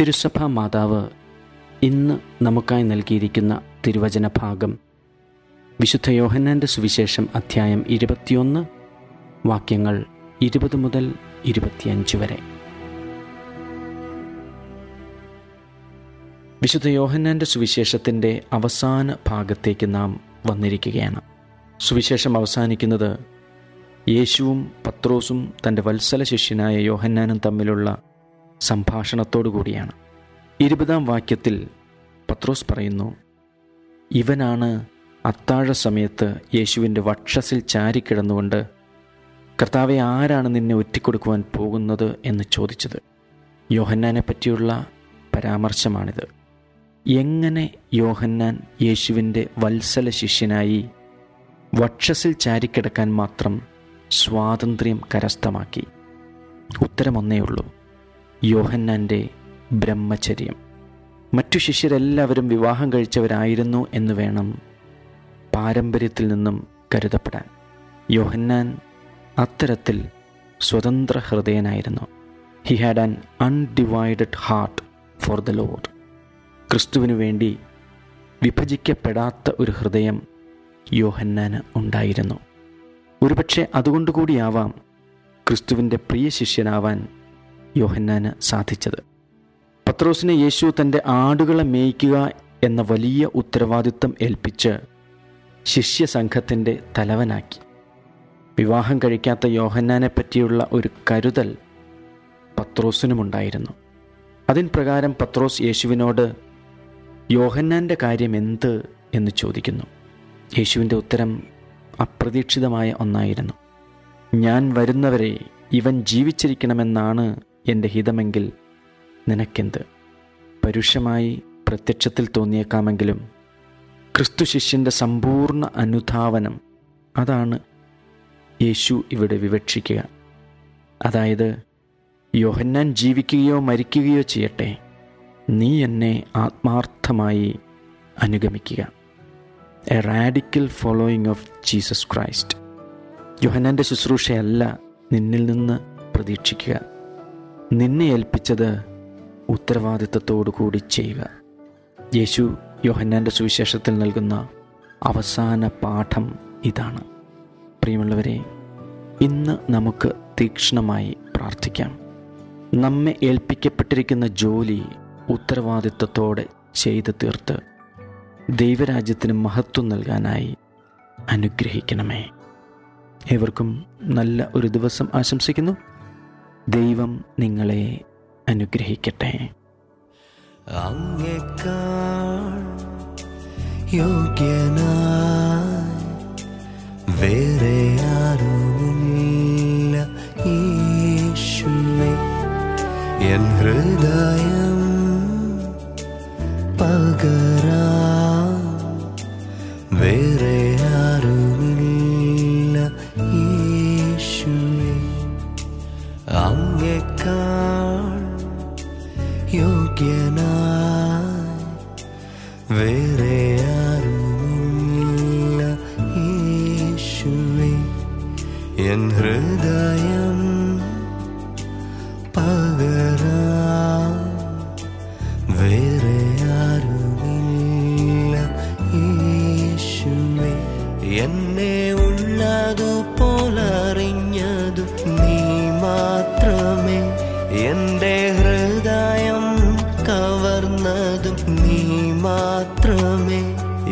തിരുസഭാ മാതാവ് ഇന്ന് നമുക്കായി നൽകിയിരിക്കുന്ന തിരുവചന ഭാഗം. വിശുദ്ധ യോഹന്നാന്റെ സുവിശേഷം അധ്യായം ഇരുപത്തിയൊന്ന് വാക്യങ്ങൾ ഇരുപത് മുതൽ ഇരുപത്തിയഞ്ച് വരെ. വിശുദ്ധ യോഹന്നാന്റെ സുവിശേഷത്തിന്റെ അവസാന ഭാഗത്തേക്ക് നാം വന്നിരിക്കുകയാണ്. സുവിശേഷം അവസാനിക്കുന്നത് യേശുവും പത്രോസും തന്റെ വത്സല ശിഷ്യനായ യോഹന്നാനും തമ്മിലുള്ള സംഭാഷണത്തോടു കൂടിയാണ് ഇരുപതാം വാക്യത്തിൽ പത്രോസ് പറയുന്നു ഇവനാണ് അത്താഴ സമയത്ത് യേശുവിന്റെ വക്ഷസിൽ ചാരിക്കിടന്നുകൊണ്ട് കർത്താവെ ആരാണ് നിന്നെ ഒറ്റിക്കൊടുക്കുവാൻ പോകുന്നത് എന്ന് ചോദിച്ചത്. യോഹന്നാനെ പറ്റിയുള്ള പരാമർശമാണിത്. എങ്ങനെ യോഹന്നാൻ യേശുവിന്റെ വത്സല ശിഷ്യനായി വക്ഷസിൽ ചാരിക്കിടക്കാൻ മാത്രം സ്വാതന്ത്ര്യം കരസ്ഥമാക്കി? ഉത്തരമൊന്നേ ഉള്ളൂ. യോഹന്നാന്റെ ബ്രഹ്മചര്യം. മറ്റു ശിഷ്യരെല്ലാവരും വിവാഹം കഴിച്ചവരായിരുന്നു എന്ന് വേണം പാരമ്പര്യത്തിൽ നിന്നും കരുതപ്പെടാൻ. യോഹന്നാൻ അത്തരത്തിൽ സ്വതന്ത്ര ഹൃദയനായിരുന്നു. He had an undivided heart for the Lord ക്രിസ്തുവിനു വേണ്ടി വിഭജിക്കപ്പെടാത്ത ഒരു ഹൃദയം യോഹന്നാന് ഉണ്ടായിരുന്നു. ഒരുപക്ഷെ അതുകൊണ്ടുകൂടിയാവാം ക്രിസ്തുവിന്റെ പ്രിയ ശിഷ്യനാവാൻ യോഹന്നാന് സാധിച്ചത്. പത്രോസിനെ യേശു തന്റെ ആടുകളെ മേയ്ക്കുക എന്ന വലിയ ഉത്തരവാദിത്വം ഏൽപ്പിച്ച് ശിഷ്യസംഘത്തിന്റെ തലവനാക്കി. വിവാഹം കഴിക്കാത്ത യോഹന്നാനെ പറ്റിയുള്ള ഒരു കരുതൽ പത്രോസിനുമുണ്ടായിരുന്നു. അതിൻ പ്രകാരം പത്രോസ് യേശുവിനോട് യോഹന്നാന്റെ കാര്യം എന്ത്? എന്ന് ചോദിക്കുന്നു. യേശുവിന്റെ ഉത്തരം അപ്രതീക്ഷിതമായ ഒന്നായിരുന്നു. ഞാൻ വരുന്നവരെ ഇവൻ ജീവിച്ചിരിക്കണമെന്നാണ് എന്റെ ഹിതമെങ്കിൽ നിനക്കെന്ത്? പരുഷമായി പ്രത്യക്ഷത്തിൽ തോന്നിയേക്കാമെങ്കിലും ക്രിസ്തു ശിഷ്യന്റെ സമ്പൂർണ അനുധാവനം അതാണ് യേശു ഇവിടെ വിവക്ഷിക്കുക. അതായത് യോഹന്നാൻ ജീവിക്കുകയോ മരിക്കുകയോ ചെയ്യട്ടെ നീ എന്നെ ആത്മാർത്ഥമായി അനുഗമിക്കുക. A radical following of Jesus Christ യോഹന്നാന്റെ ശുശ്രൂഷയല്ല നിന്നിൽ നിന്ന് പ്രതീക്ഷിക്കുക. നിന്നെ ഏൽപ്പിച്ചത് ഉത്തരവാദിത്തത്തോടു കൂടി ചെയ്യുക. യേശു യോഹന്നാന്റെ സുവിശേഷത്തിൽ നൽകുന്ന അവസാന പാഠം ഇതാണ്. പ്രിയമുള്ളവരെ ഇന്ന് നമുക്ക് തീക്ഷ്ണമായി പ്രാർത്ഥിക്കാം. നമ്മെ ഏൽപ്പിക്കപ്പെട്ടിരിക്കുന്ന ജോലി ഉത്തരവാദിത്വത്തോടെ ചെയ്തു തീർത്ത് ദൈവരാജ്യത്തിന് മഹത്വം നൽകാനായി അനുഗ്രഹിക്കണമേ. ഏവർക്കും നല്ല ഒരു ദിവസം ആശംസിക്കുന്നു. ദൈവം നിങ്ങളെ അനുഗ്രഹിക്കട്ടെ. വേറെ ആരുമില്ല എൻ ഹൃദയം അങ്ങേക്കാൾ യോഗ്യനായി വേറെ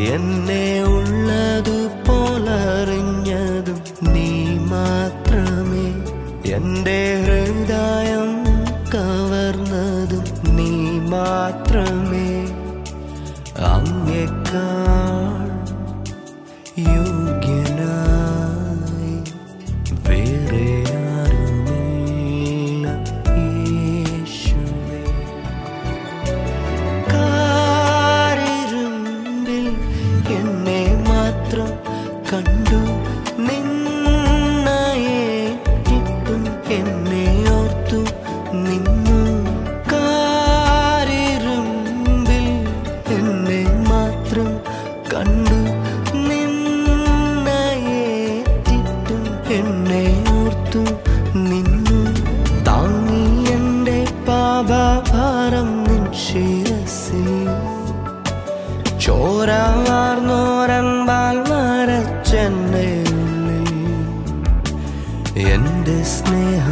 എന്നെ ഉള്ളതുപോലറിഞ്ഞതും നീ മാത്രമേ. എന്റെ ഹൃദയം കവർന്നതും നീ മാത്രമേ. അങ്ങേക്കാൾ ശിരസിൽ ചോരാർന്നോരൻപാൽ വരച്ചെന്നെ ഉള്ളിൽ എന്റെ സ്നേഹം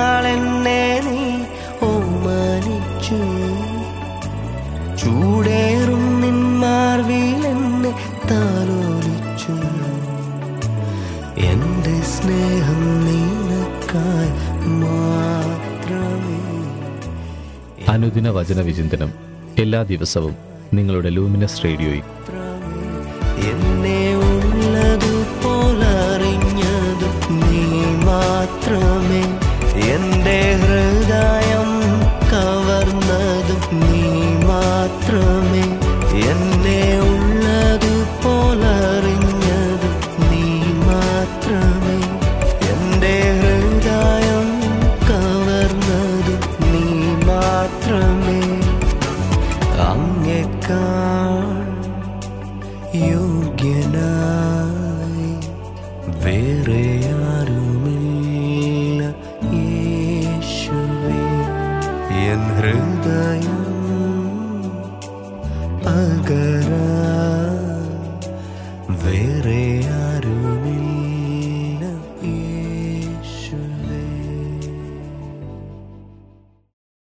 എന്നെ നീ ഓമാനിച്ചു. ചൂടേറും നിന്മാർവിൽ എന്നെ താലോലിച്ചു. എന്റെ സ്നേഹം നീനക്കായി മാത്രമേ. അനുദിന വചന വിചിന്തനം എല്ലാ ദിവസവും നിങ്ങളുടെ ലൂമിനസ് റേഡിയോയിൽ. എന്നെ ഉള്ളതുപോലറിഞ്ഞതും നീ മാത്രമേ. എന്റെ ഹൃദയം കവർന്നതും നീ മാത്രമേ. എന്നെ ഉള്ളതുപോലറിഞ്ഞതും നീ മാത്രമേ. എന്റെ ഹൃദയം കവർന്നതും നീ മാത്രമേ. എൻ ഹൃദയം പകര വേറെ